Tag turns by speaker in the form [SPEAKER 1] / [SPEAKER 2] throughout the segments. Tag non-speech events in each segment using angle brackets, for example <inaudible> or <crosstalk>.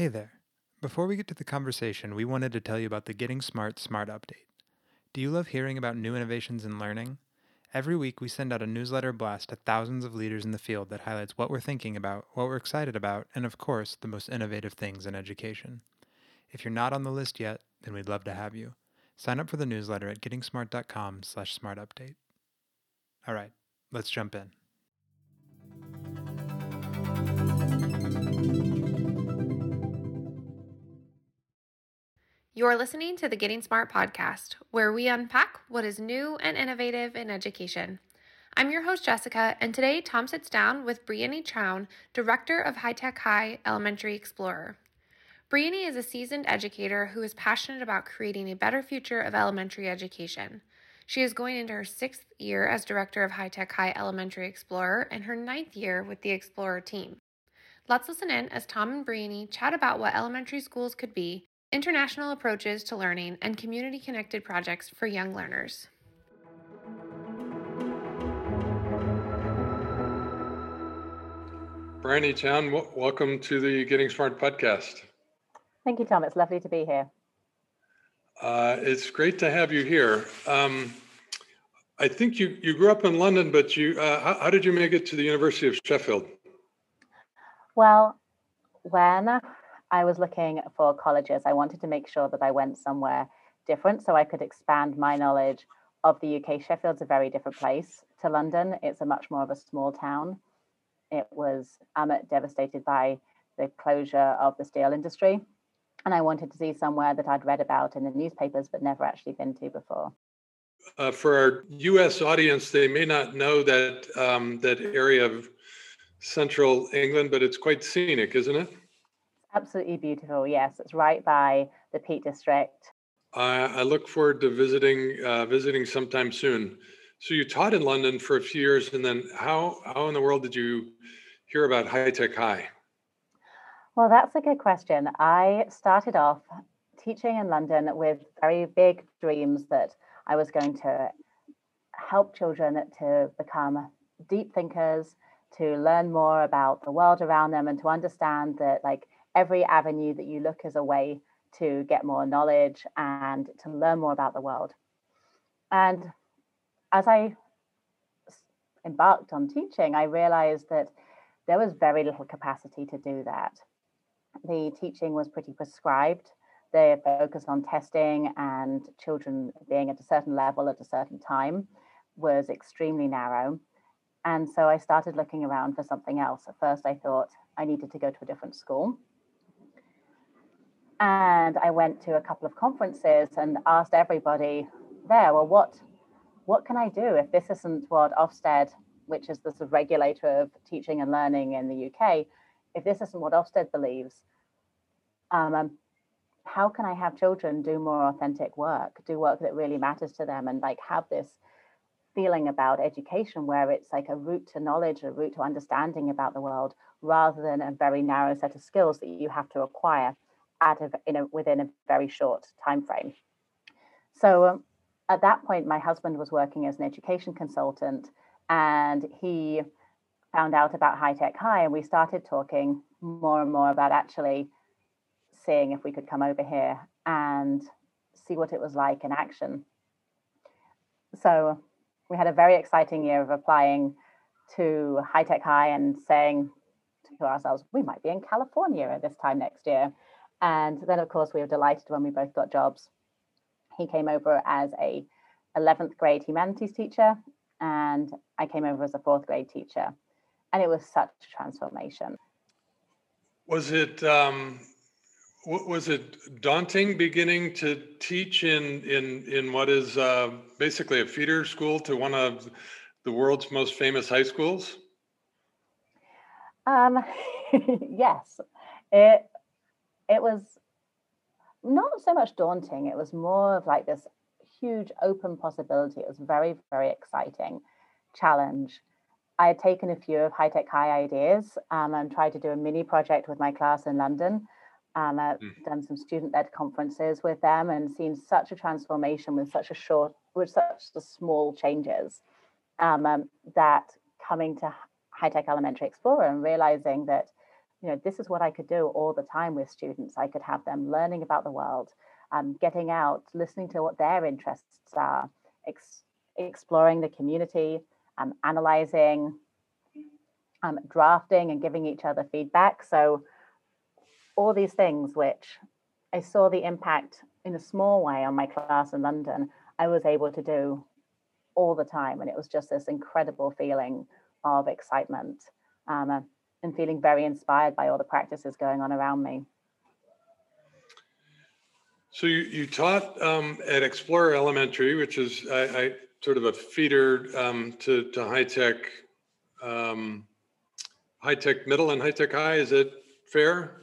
[SPEAKER 1] Hey there. Before we get to the conversation, we wanted to tell you about the Getting Smart Smart Update. Do you love hearing about new innovations in learning? Every week, we send out a newsletter blast to thousands of leaders in the field that highlights what we're thinking about, what we're excited about, and of course, the most innovative things in education. If you're not on the list yet, then we'd love to have you. Sign up for the newsletter at gettingsmart.com/smartupdate. All right, let's jump in.
[SPEAKER 2] You're listening to the Getting Smart podcast, where we unpack what is new and innovative in education. I'm your host, Jessica, and today Tom sits down with Briony Chown, Director of High Tech High Elementary Explorer. Briony is a seasoned educator who is passionate about creating a better future of elementary education. She is going into her sixth year as Director of High Tech High Elementary Explorer and her ninth year with the Explorer team. Let's listen in as Tom and Briony chat about what elementary schools could be, international approaches to learning, and community connected projects for young learners.
[SPEAKER 3] Briony Chown, w- welcome to the Getting Smart podcast.
[SPEAKER 4] Thank you, Tom. It's lovely to be here.
[SPEAKER 3] Uh, it's great to have you here. Um, I think you, you grew up in London, but you uh, how, how did you make it to the University of Sheffield?
[SPEAKER 4] Well, when I was looking for colleges, I wanted to make sure that I went somewhere different so I could expand my knowledge of the UK. Sheffield's a very different place to London. It's a much more of a small town. It was um, devastated by the closure of the steel industry. And I wanted to see somewhere that I'd read about in the newspapers but never actually been to before.
[SPEAKER 3] Uh, for our U.S. audience, they may not know that um, that area of central England, but it's quite scenic, isn't it?
[SPEAKER 4] Absolutely beautiful. Yes, it's right by the Peak District.
[SPEAKER 3] I, I look forward to visiting uh, visiting sometime soon. So you taught in London for a few years, and then how how in the world did you hear about High Tech High?
[SPEAKER 4] Well, that's a good question. I started off teaching in London with very big dreams that I was going to help children to become deep thinkers, to learn more about the world around them, and to understand that like every avenue that you look as a way to get more knowledge and to learn more about the world. And as I embarked on teaching, I realized that there was very little capacity to do that. The teaching was pretty prescribed. They focused on testing and children being at a certain level at a certain time was extremely narrow. And so I started looking around for something else. At first, I thought I needed to go to a different school. And I went to a couple of conferences and asked everybody there, well, what what can I do if this isn't what Ofsted, which is the sort of regulator of teaching and learning in the UK, if this isn't what Ofsted believes, um, um, how can I have children do more authentic work, do work that really matters to them, and like have this feeling about education where it's like a route to knowledge, a route to understanding about the world, rather than a very narrow set of skills that you have to acquire at a, in a, within a very short time frame. So um, at that point, my husband was working as an education consultant, and he found out about High Tech High, and we started talking more and more about actually seeing if we could come over here and see what it was like in action. So we had a very exciting year of applying to High Tech High and saying to ourselves, we might be in California this time next year. And then, of course, we were delighted when we both got jobs. He came over as a 11th grade humanities teacher, and I came over as a fourth grade teacher. And it was such a transformation.
[SPEAKER 3] Was it um, was it daunting beginning to teach in in in what is uh, basically a feeder school to one of the world's most famous high schools?
[SPEAKER 4] Um, <laughs> yes, it it was not so much daunting. It was more of like this huge open possibility. It was very, very exciting challenge. I had taken a few of high tech high ideas um, and tried to do a mini project with my class in London. Um, I've mm. done some student led conferences with them and seen such a transformation with such a short, with such small changes um, um, that coming to High Tech Elementary Explorer and realizing that you know, this is what I could do all the time with students. I could have them learning about the world, um, getting out, listening to what their interests are, ex- exploring the community, um, analyzing, um, drafting, and giving each other feedback. So, all these things, which I saw the impact in a small way on my class in London, I was able to do all the time. And it was just this incredible feeling of excitement um, and feeling very inspired by all the practices going on around me.
[SPEAKER 3] So you, you taught um, at Explorer Elementary, which is I, I sort of a feeder um, to, to high tech, um, high tech middle and high tech high. Is it fair?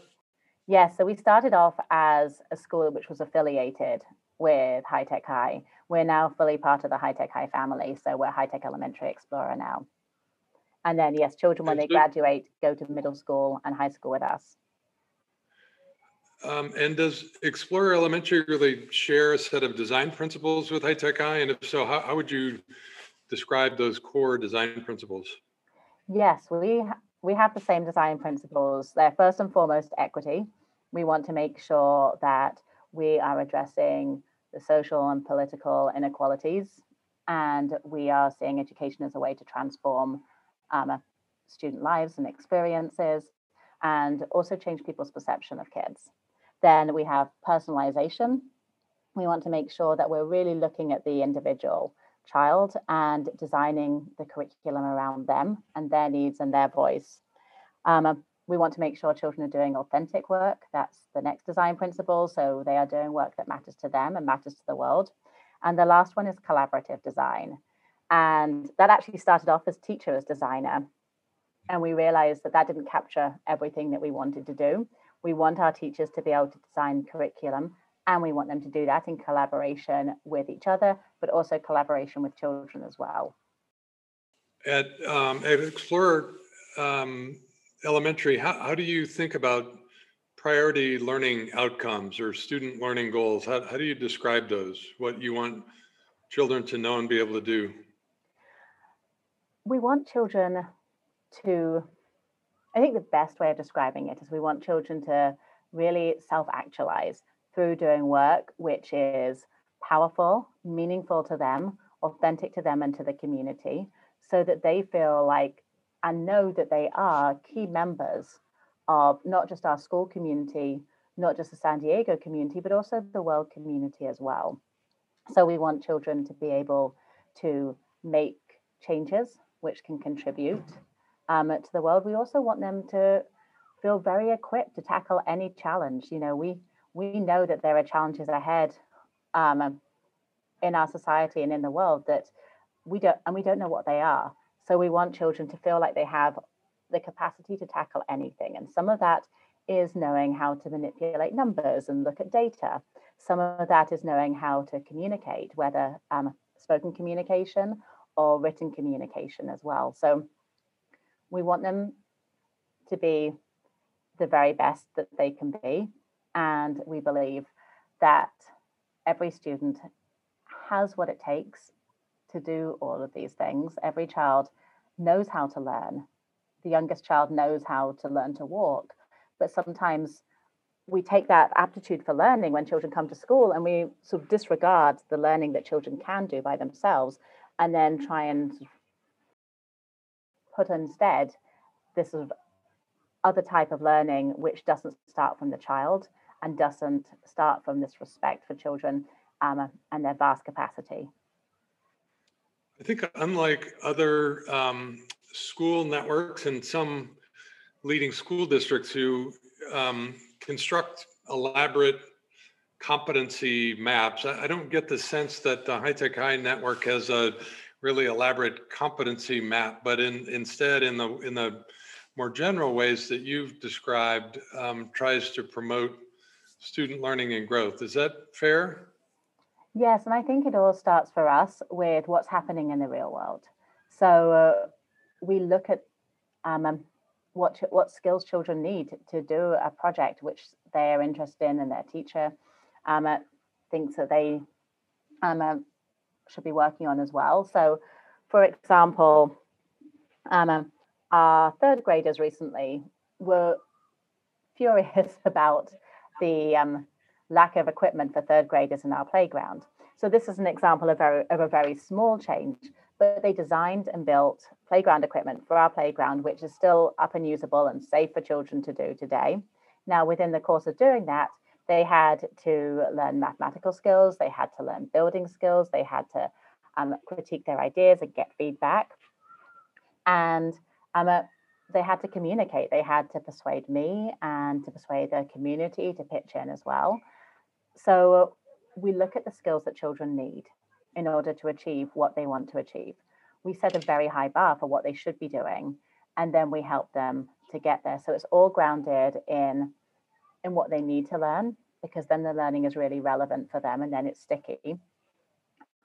[SPEAKER 4] Yes. So we started off as a school which was affiliated with High Tech High. We're now fully part of the High Tech High family. So we're High Tech Elementary Explorer now. And then, yes, children, when they graduate, go to middle school and high school with us.
[SPEAKER 3] Um, and does Explorer Elementary really share a set of design principles with High Tech High? And if so, how, how would you describe those core design principles?
[SPEAKER 4] Yes, we we have the same design principles. They're first and foremost equity. We want to make sure that we are addressing the social and political inequalities, and we are seeing education as a way to transform um, student lives and experiences, and also change people's perception of kids. Then we have personalization. We want to make sure that we're really looking at the individual child and designing the curriculum around them and their needs and their voice. Um, we want to make sure children are doing authentic work. That's the next design principle. So they are doing work that matters to them and matters to the world. And the last one is collaborative design. And that actually started off as teacher as designer. And we realized that that didn't capture everything that we wanted to do. We want our teachers to be able to design curriculum and we want them to do that in collaboration with each other, but also collaboration with children as well.
[SPEAKER 3] At, um, at Explorer um, Elementary, how, how do you think about priority learning outcomes or student learning goals? How, how do you describe those? What you want children to know and be able to do?
[SPEAKER 4] We want children to I think the best way of describing it is we want children to really self actualize through doing work which is powerful, meaningful to them, authentic to them and to the community, so that they feel like and know that they are key members of not just our school community, not just the San Diego community, but also the world community as well. So we want children to be able to make changes which can contribute um, to the world. We also want them to feel very equipped to tackle any challenge. You know, we we know that there are challenges ahead um, in our society and in the world that we don't and we don't know what they are. So we want children to feel like they have the capacity to tackle anything. And some of that is knowing how to manipulate numbers and look at data. Some of that is knowing how to communicate, whether um, spoken communication or written communication as well. So we want them to be the very best that they can be. And we believe that every student has what it takes to do all of these things. Every child knows how to learn. The youngest child knows how to learn to walk. But sometimes we take that aptitude for learning when children come to school and we sort of disregard the learning that children can do by themselves and then try and put instead this sort of other type of learning which doesn't start from the child and doesn't start from this respect for children um, and their vast capacity.
[SPEAKER 3] I think unlike other um, school networks and some leading school districts who um, construct elaborate competency maps, I, I don't get the sense that the High Tech High network has a really elaborate competency map, but in, instead in the in the more general ways that you've described um, tries to promote student learning and growth. Is that fair?
[SPEAKER 4] Yes, and I think it all starts for us with what's happening in the real world. So uh, we look at um, um what what skills children need to do a project which they are interested in, and their teacher um, uh, thinks that they um, uh, should be working on as well. So, for example, um, our third graders recently were furious <laughs> about the um, lack of equipment for third graders in our playground. So this is an example of, very, of a very small change, but they designed and built playground equipment for our playground, which is still up and usable and safe for children to do today. Now, within the course of doing that, they had to learn mathematical skills, they had to learn building skills, they had to um, critique their ideas and get feedback. And um, uh, they had to communicate, they had to persuade me and to persuade the community to pitch in as well. So we look at the skills that children need in order to achieve what they want to achieve. We set a very high bar for what they should be doing, and then we help them to get there. So it's all grounded in in what they need to learn because then the learning is really relevant for them and then it's sticky.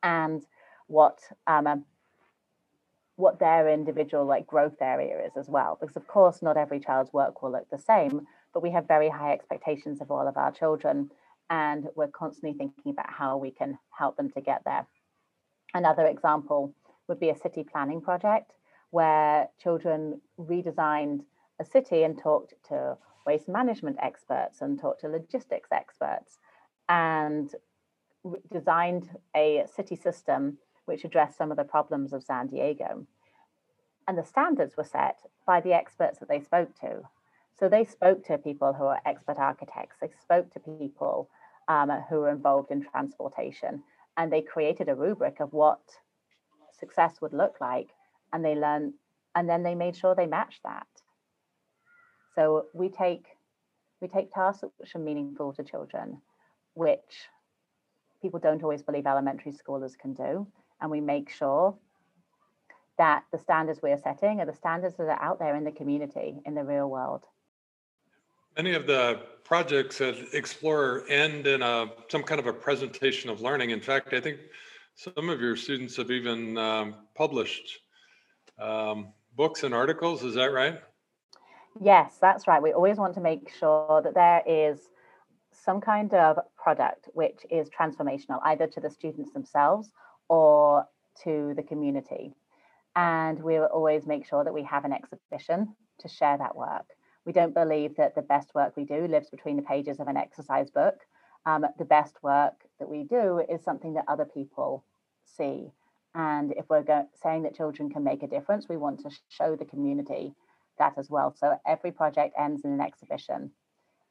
[SPEAKER 4] And what um, what their individual like growth area is as well. Because of course not every child's work will look the same, but we have very high expectations of all of our children and we're constantly thinking about how we can help them to get there. Another example would be a city planning project where children redesigned a city and talked to waste management experts and talked to logistics experts and designed a city system which addressed some of the problems of San Diego. And the standards were set by the experts that they spoke to. So they spoke to people who are expert architects, they spoke to people um, who were involved in transportation. And they created a rubric of what success would look like. And they learned, and then they made sure they matched that. So we take we take tasks which are meaningful to children, which people don't always believe elementary schoolers can do, and we make sure that the standards we are setting are the standards that are out there in the community, in the real world.
[SPEAKER 3] Many of the projects at Explorer end in a, some kind of a presentation of learning. In fact, I think some of your students have even um, published um, books and articles. Is that right?
[SPEAKER 4] Yes, that's right. We always want to make sure that there is some kind of product which is transformational, either to the students themselves or to the community. And we will always make sure that we have an exhibition to share that work. We don't believe that the best work we do lives between the pages of an exercise book. Um, the best work that we do is something that other people see. And if we're go- saying that children can make a difference, we want to show the community that as well. So every project ends in an exhibition.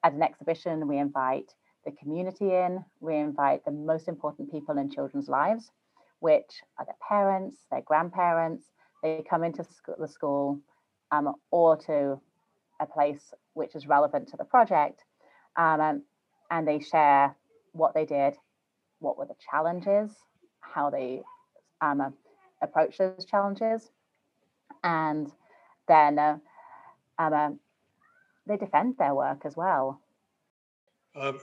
[SPEAKER 4] At an exhibition, we invite the community in, we invite the most important people in children's lives, which are their parents, their grandparents. They come into the school um, or to a place which is relevant to the project, um, and they share what they did, what were the challenges, how they um, approach those challenges, and then uh, um, they defend their work as well.
[SPEAKER 3] Uh,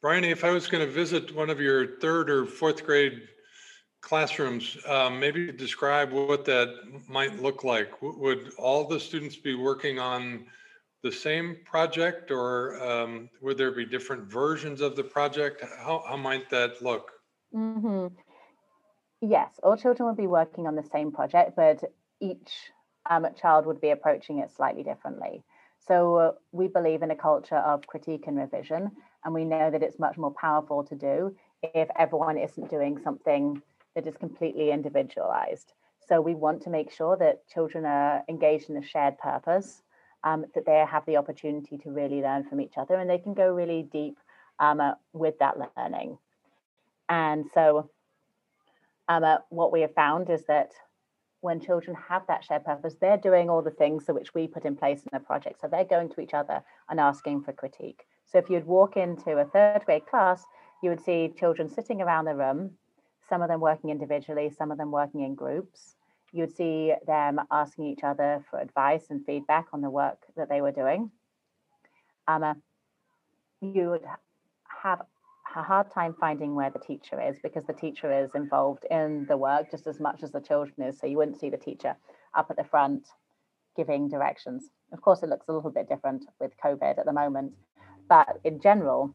[SPEAKER 3] Briony, if I was going to visit one of your third or fourth grade classrooms, um, maybe describe what that might look like. would all the students be working on the same project or um, would there be different versions of the project? How, how might that look?
[SPEAKER 4] Mm-hmm. Yes, all children would be working on the same project, but each um, child would be approaching it slightly differently. So uh, we believe in a culture of critique and revision, and we know that it's much more powerful to do if everyone isn't doing something that is completely individualized. So we want to make sure that children are engaged in a shared purpose um, that they have the opportunity to really learn from each other and they can go really deep um, uh, with that learning. And so, um, uh, what we have found is that when children have that shared purpose, they're doing all the things which we put in place in the project. So they're going to each other and asking for critique. So if you'd walk into a third grade class, you would see children sitting around the room, some of them working individually, some of them working in groups you would see them asking each other for advice and feedback on the work that they were doing. Um, uh, you would have a hard time finding where the teacher is because the teacher is involved in the work just as much as the children is. So you wouldn't see the teacher up at the front giving directions. Of course, it looks a little bit different with COVID at the moment, but in general,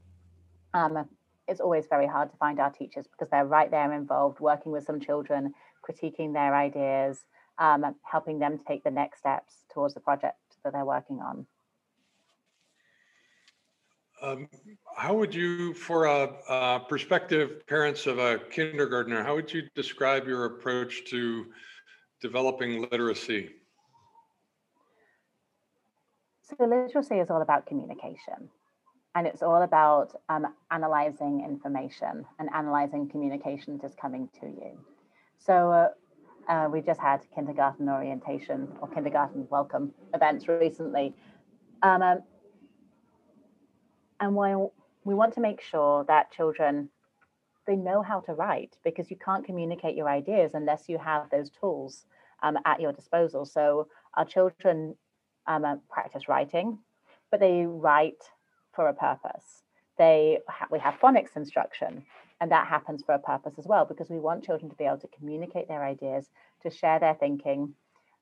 [SPEAKER 4] um, it's always very hard to find our teachers because they're right there involved working with some children critiquing their ideas, um, helping them take the next steps towards the project that they're working on.
[SPEAKER 3] Um, how would you, for a, a prospective parents of a kindergartner, how would you describe your approach to developing literacy?
[SPEAKER 4] So literacy is all about communication and it's all about um, analyzing information and analyzing communication that is coming to you. So uh, uh, we just had kindergarten orientation or kindergarten welcome events recently. Um, um, and while we want to make sure that children they know how to write because you can't communicate your ideas unless you have those tools um, at your disposal. So our children um, uh, practice writing, but they write for a purpose. They ha- we have phonics instruction, and that happens for a purpose as well because we want children to be able to communicate their ideas, to share their thinking.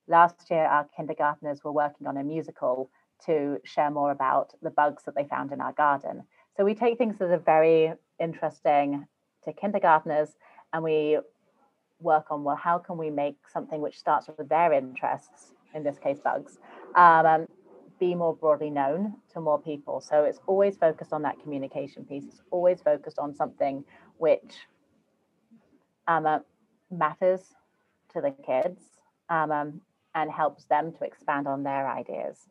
[SPEAKER 4] Last year, our kindergarteners were working on a musical to share more about the bugs that they found in our garden. So we take things that are very interesting to kindergarteners and we work on well how can we make something which starts with their interests in this case bugs um, be more broadly known to more people. So it's always focused on that communication piece. It's always focused on something which um, uh, matters to the kids um, um, and helps them to expand on their ideas.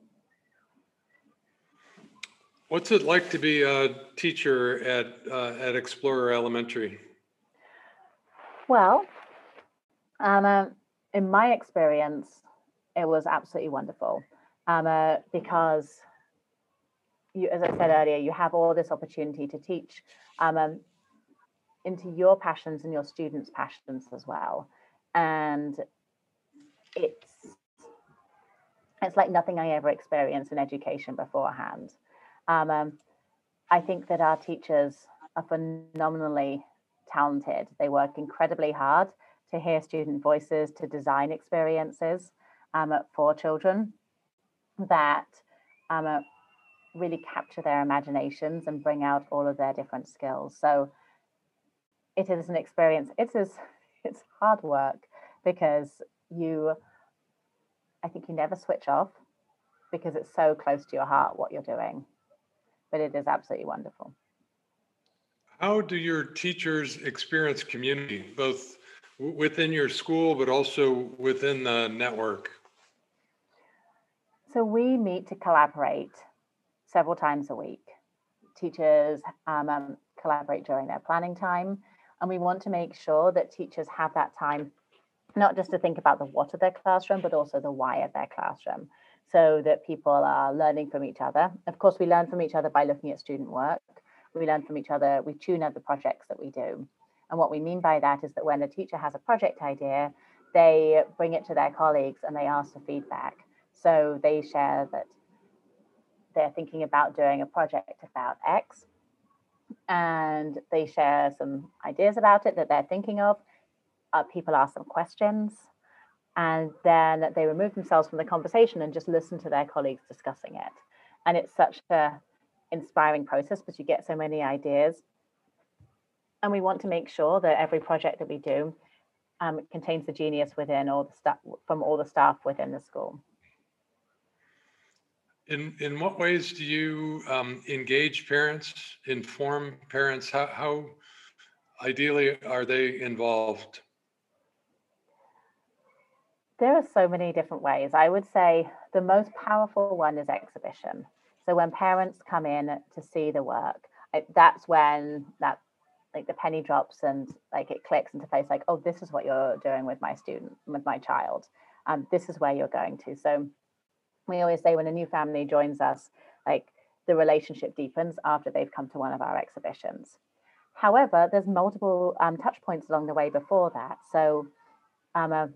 [SPEAKER 3] What's it like to be a teacher at uh, at Explorer Elementary?
[SPEAKER 4] Well, in my experience, it was absolutely wonderful um, uh, because you, as I said earlier, you have all this opportunity to teach um, um, into your passions and your students' passions as well, and it's it's like nothing I ever experienced in education beforehand. Um, um, I think that our teachers are phenomenally talented. They work incredibly hard to hear student voices, to design experiences um, for children that um, uh, really capture their imaginations and bring out all of their different skills. So it is an experience. It is <laughs> it's hard work because you, I think you never switch off because it's so close to your heart what you're doing. But it is absolutely wonderful.
[SPEAKER 3] How do your teachers experience community, both within your school, but also within the network?
[SPEAKER 4] So we meet to collaborate several times a week. Teachers um, um, collaborate during their planning time, and we want to make sure that teachers have that time not just to think about the what of their classroom, but also the why of their classroom, so that people are learning from each other. Of course, we learn from each other by looking at student work. We learn from each other, we tune out the projects that we do. And what we mean by that is that when a teacher has a project idea, they bring it to their colleagues and they ask for feedback. So they share that they're thinking about doing a project about X and they share some ideas about it that they're thinking of. Uh, people ask them questions and then they remove themselves from the conversation and just listen to their colleagues discussing it. And it's such a inspiring process because you get so many ideas. And we want to make sure that every project that we do um, contains the genius within all the staff from all the staff within the school.
[SPEAKER 3] In, in what ways do you um, engage parents, inform parents? How, how ideally are they involved?
[SPEAKER 4] There are so many different ways. I would say the most powerful one is exhibition. So when parents come in to see the work, that's when that like the penny drops and like it clicks into place like oh this is what you're doing with my student with my child and um, this is where you're going to so we always say when a new family joins us, like the relationship deepens after they've come to one of our exhibitions. However, there's multiple um, touch points along the way before that. So um, uh,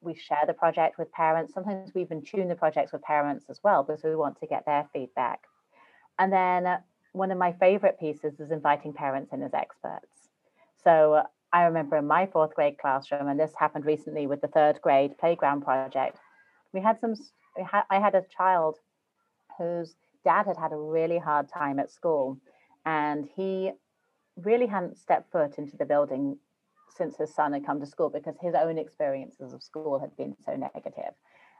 [SPEAKER 4] we share the project with parents. Sometimes we even tune the projects with parents as well because we want to get their feedback. And then one of my favorite pieces is inviting parents in as experts. So I remember in my fourth grade classroom, and this happened recently with the third grade playground project, we had some I had a child whose dad had had a really hard time at school, and he really hadn't stepped foot into the building since his son had come to school because his own experiences of school had been so negative.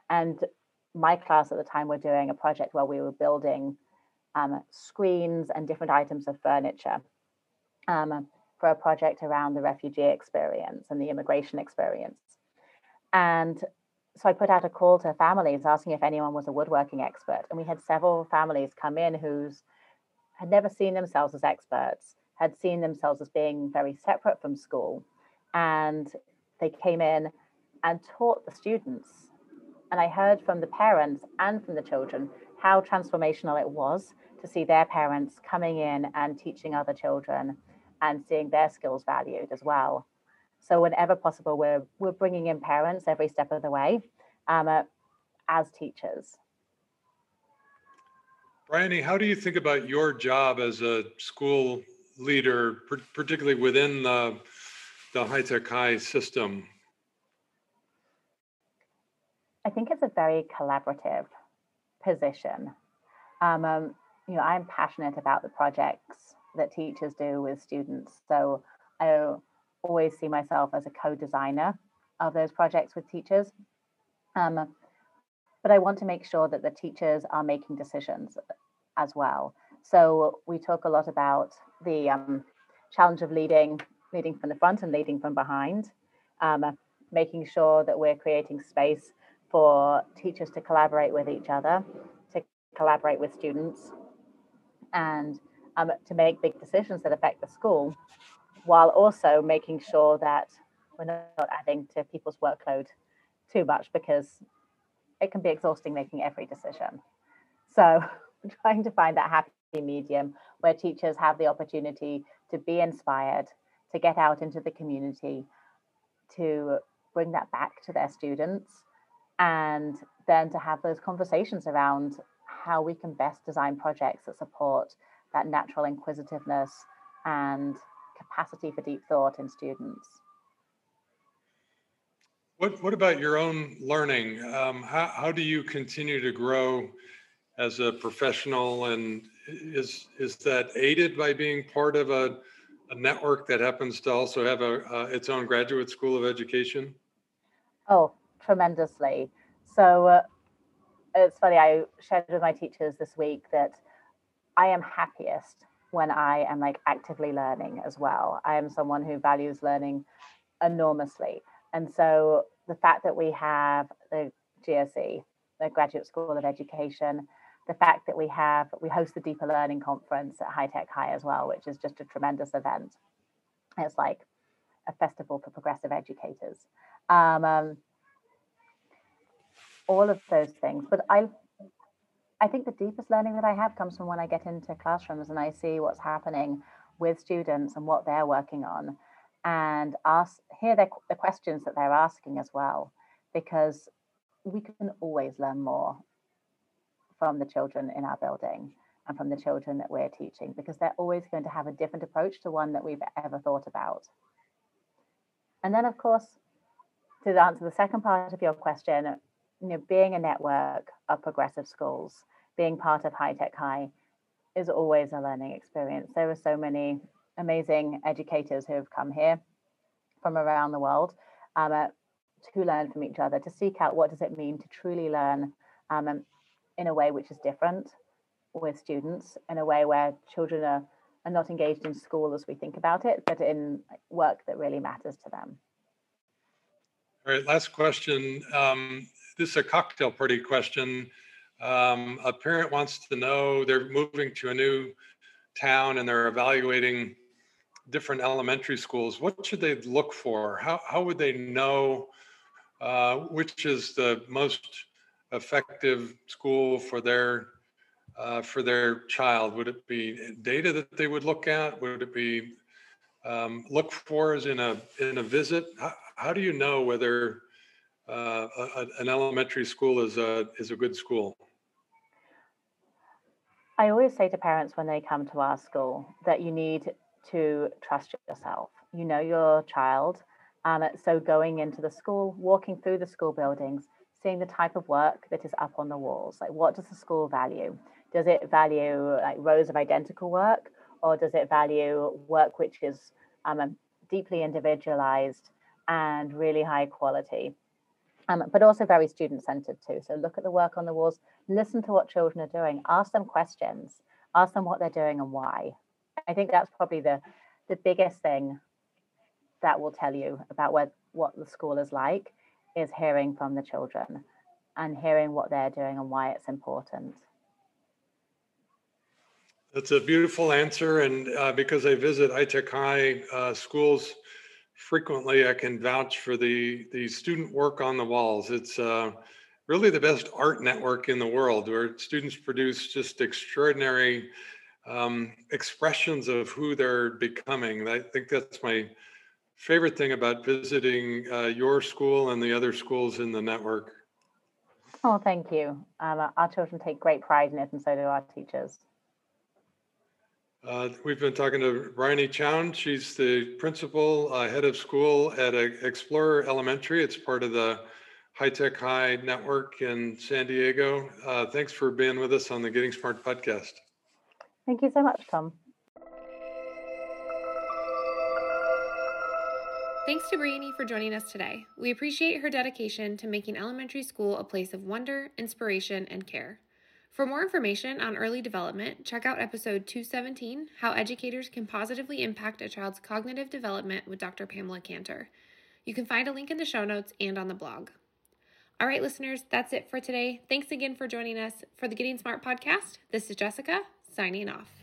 [SPEAKER 4] And my class at the time were doing a project where we were building um, screens and different items of furniture um, for a project around the refugee experience and the immigration experience. And so I put out a call to families asking if anyone was a woodworking expert. And we had several families come in who's had never seen themselves as experts, had seen themselves as being very separate from school. And they came in and taught the students. And I heard from the parents and from the children how transformational it was to see their parents coming in and teaching other children and seeing their skills valued as well. So whenever possible, we're we're bringing in parents every step of the way um, uh, as teachers.
[SPEAKER 3] Briony, how do you think about your job as a school leader, particularly within the, the high system?
[SPEAKER 4] I think it's a very collaborative position. Um, um, you know, I'm passionate about the projects that teachers do with students. So I always see myself as a co-designer of those projects with teachers. Um, but I want to make sure that the teachers are making decisions as well. So we talk a lot about the um, challenge of leading, leading from the front and leading from behind, um, making sure that we're creating space for teachers to collaborate with each other, to collaborate with students, and um, to make big decisions that affect the school, while also making sure that we're not adding to people's workload too much because it can be exhausting making every decision. So, <laughs> trying to find that happy medium where teachers have the opportunity to be inspired, to get out into the community, to bring that back to their students, and then to have those conversations around how we can best design projects that support that natural inquisitiveness and capacity for deep thought in students.
[SPEAKER 3] What, what about your own learning? Um, how, how do you continue to grow as a professional and is, is that aided by being part of a, a network that happens to also have a, uh, its own graduate school of education?
[SPEAKER 4] Oh, tremendously. So uh, it's funny, I shared with my teachers this week that I am happiest when I am like actively learning as well. I am someone who values learning enormously. And so the fact that we have the GSE, the Graduate School of Education, the fact that we have, we host the Deeper Learning Conference at High Tech High as well, which is just a tremendous event. It's like a festival for progressive educators. Um, um, all of those things. But I I think the deepest learning that I have comes from when I get into classrooms and I see what's happening with students and what they're working on and ask hear their, the questions that they're asking as well because we can always learn more from the children in our building and from the children that we're teaching because they're always going to have a different approach to one that we've ever thought about. And then, of course, to answer the second part of your question, you know, being a network of progressive schools, being part of High Tech High is always a learning experience. There are so many amazing educators who have come here from around the world um, uh, to learn from each other, to seek out what does it mean to truly learn um, in a way which is different with students, in a way where children are, are not engaged in school as we think about it, but in work that really matters to them.
[SPEAKER 3] All right, last question. Um, this is a cocktail party question. Um, a parent wants to know they're moving to a new town and they're evaluating different elementary schools. What should they look for? How, how would they know uh, which is the most effective school for their uh, for their child? Would it be data that they would look at? Would it be um, look for as in a in a visit? How, how do you know whether uh, a, an elementary school is a is a good school?
[SPEAKER 4] I always say to parents when they come to our school that you need to trust yourself. You know your child. Um, so going into the school, walking through the school buildings, seeing the type of work that is up on the walls. Like what does the school value? Does it value like rows of identical work, or does it value work which is um, deeply individualized and really high quality? um, but also very student centered too. So look at the work on the walls, listen to what children are doing, ask them questions, ask them what they're doing and why. I think that's probably the the biggest thing that will tell you about what what the school is like is hearing from the children and hearing what they're doing and why it's important.
[SPEAKER 3] That's a beautiful answer. And uh, because I visit High Tech High uh, schools frequently, I can vouch for the, the student work on the walls. It's uh, really the best art network in the world where students produce just extraordinary um, expressions of who they're becoming. I think that's my favorite thing about visiting uh, your school and the other schools in the network.
[SPEAKER 4] Oh, thank you. Um, our children take great pride in it, and so do our teachers.
[SPEAKER 3] Uh, we've been talking to Briony Chown. She's the principal, uh, head of school at uh, Explorer Elementary. It's part of the High Tech High network in San Diego. Uh, thanks for being with us on the Getting Smart podcast.
[SPEAKER 4] Thank you so much, Tom.
[SPEAKER 2] Thanks to Briony for joining us today. We appreciate her dedication to making elementary school a place of wonder, inspiration, and care. For more information on early development, check out episode 217 How Educators Can Positively Impact a Child's Cognitive Development with Dr. Pamela Cantor. You can find a link in the show notes and on the blog. All right, listeners, that's it for today. Thanks again for joining us for the Getting Smart podcast. This is Jessica signing off.